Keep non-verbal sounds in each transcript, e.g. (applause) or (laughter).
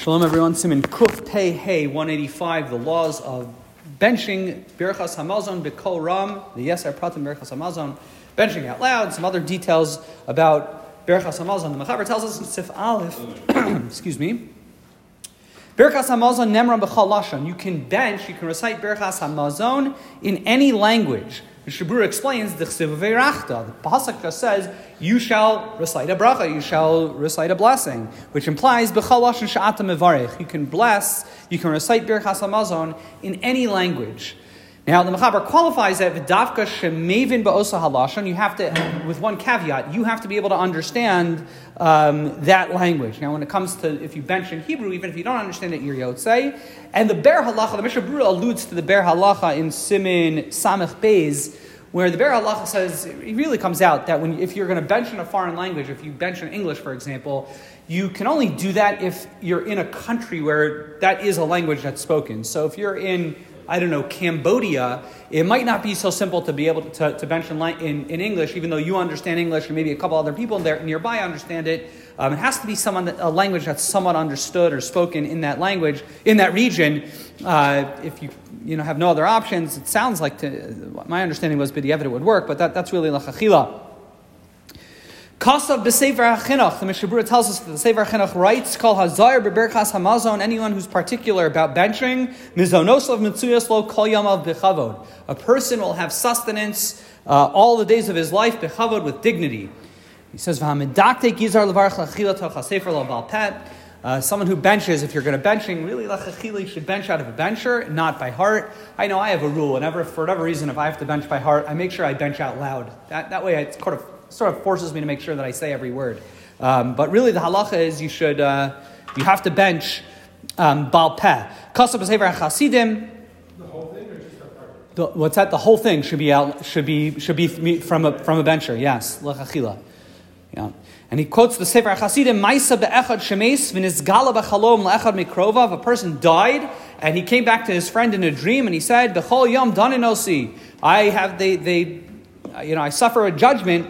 Shalom, everyone. Siman Kuf Pei Hey 185, the laws of benching Birchas Hamazon B'Kol Ram, the Yeser Pratim Birchas Hamazon, benching out loud, some other details about Birchas Hamazon. The Mechaber tells us in Sif Aleph, (clears throat) excuse me, Birchas Hamazon Nemram B'Chal Lashon. You can bench, you can recite Birchas Hamazon in any language. The Shabura explains the Chsiv The Pasuk just says, you shall recite a bracha, you shall recite a blessing, which implies B'chal Lashon Sha'ata Mevarech. You can bless, you can recite Birchas Hamazon in any language. Now, the Mechaber qualifies that v'davka shemevin ba'osa halashon. You have to, with one caveat, you have to be able to understand um, that language. Now, when it comes to if you bench in Hebrew, even if you don't understand it, you're yotzei. And the Biur Halacha, the Mishnah Berurah alludes to the Biur Halacha in Siman Samech Beis, where the Biur Halacha says it really comes out that when if you're going to bench in a foreign language, if you bench in English, for example, you can only do that if you're in a country where that is a language that's spoken. So if you're in I don't know, Cambodia, it might not be so simple to be able to, to, mention in, in English, even though you understand English and maybe a couple other people there nearby understand it. Um, it has to be someone that, a language that's somewhat understood or spoken in that language, in that region. Uh, if you you know, have no other options, it sounds like to, my understanding was B'di'evet it would work, but that, that's really lachachila. Kasav b'sefer ha'chinuch. The Mishnah Berurah tells us that the Sefer ha'chinuch writes, "Call hazar beberkas hamazon." Anyone who's particular about benching, mizonoslav mitzuyas lo kol yamav bechavod. A person will have sustenance uh, all the days of his life bechavod with dignity. He says, "V'hamidakte gizar levarch lachila tocha sefer lo balpet." Uh, someone who benches, if you're going to benching, really lachachili should bench out of a bencher, not by heart. I know I have a rule. Whenever, for whatever reason, if I have to bench by heart, I make sure I bench out loud. That, that way, it sort of sort of forces me to make sure that I say every word. Um, but really, the halacha is you should uh, you have to bench um, bal peh. Kasab chasidim. The, what's that? The whole thing should be out. Should be should be from a from a bencher. Yes, lechachila. Yeah. And he quotes the Sefer Chasidim, Maisa be'echad shemes v'nizgala b'chalom le'echad mikrova. A person died, and he came back to his friend in a dream, and he said, B'chol yom daninosi. I have, they uh, you know, I suffer a judgment,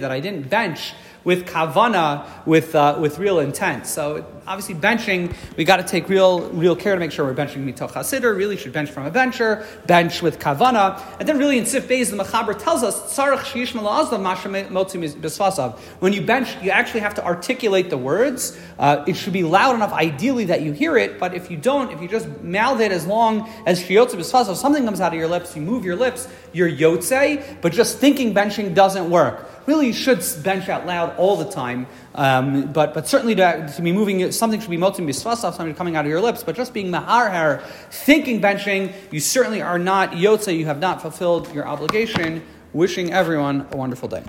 that I didn't bench with kavana, with, uh, with real intent. So obviously benching, we got to take real, real care to make sure we're benching mitoch hasider, really should bench from a bencher, bench with kavana. And then really in Sif Beis, the Mechaber tells us, when you bench, you actually have to articulate the words. Uh, it should be loud enough, ideally, that you hear it, but if you don't, if you just mouth it as long as shiyotze b'sfasav, something comes out of your lips, you move your lips, you're yotze, but just thinking benching doesn't work really you should bench out loud all the time. Um, but, but certainly to, to, be moving, something should be motim bisfasaf, something coming out of your lips. But just being maharher, thinking benching, you certainly are not yotze, you have not fulfilled your obligation. Wishing everyone a wonderful day.